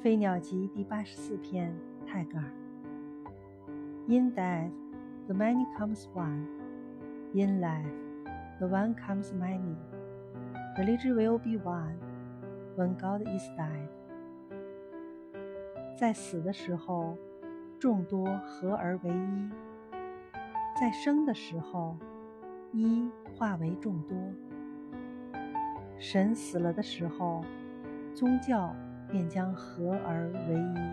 《飞鸟集》第八十四篇，泰戈尔。In death, the many comes one. In life, the one comes many. Religion will be one when God is dead. 在死的时候，众多合而为一；在生的时候，一化为众多。神死了的时候，宗教。便将合而为一。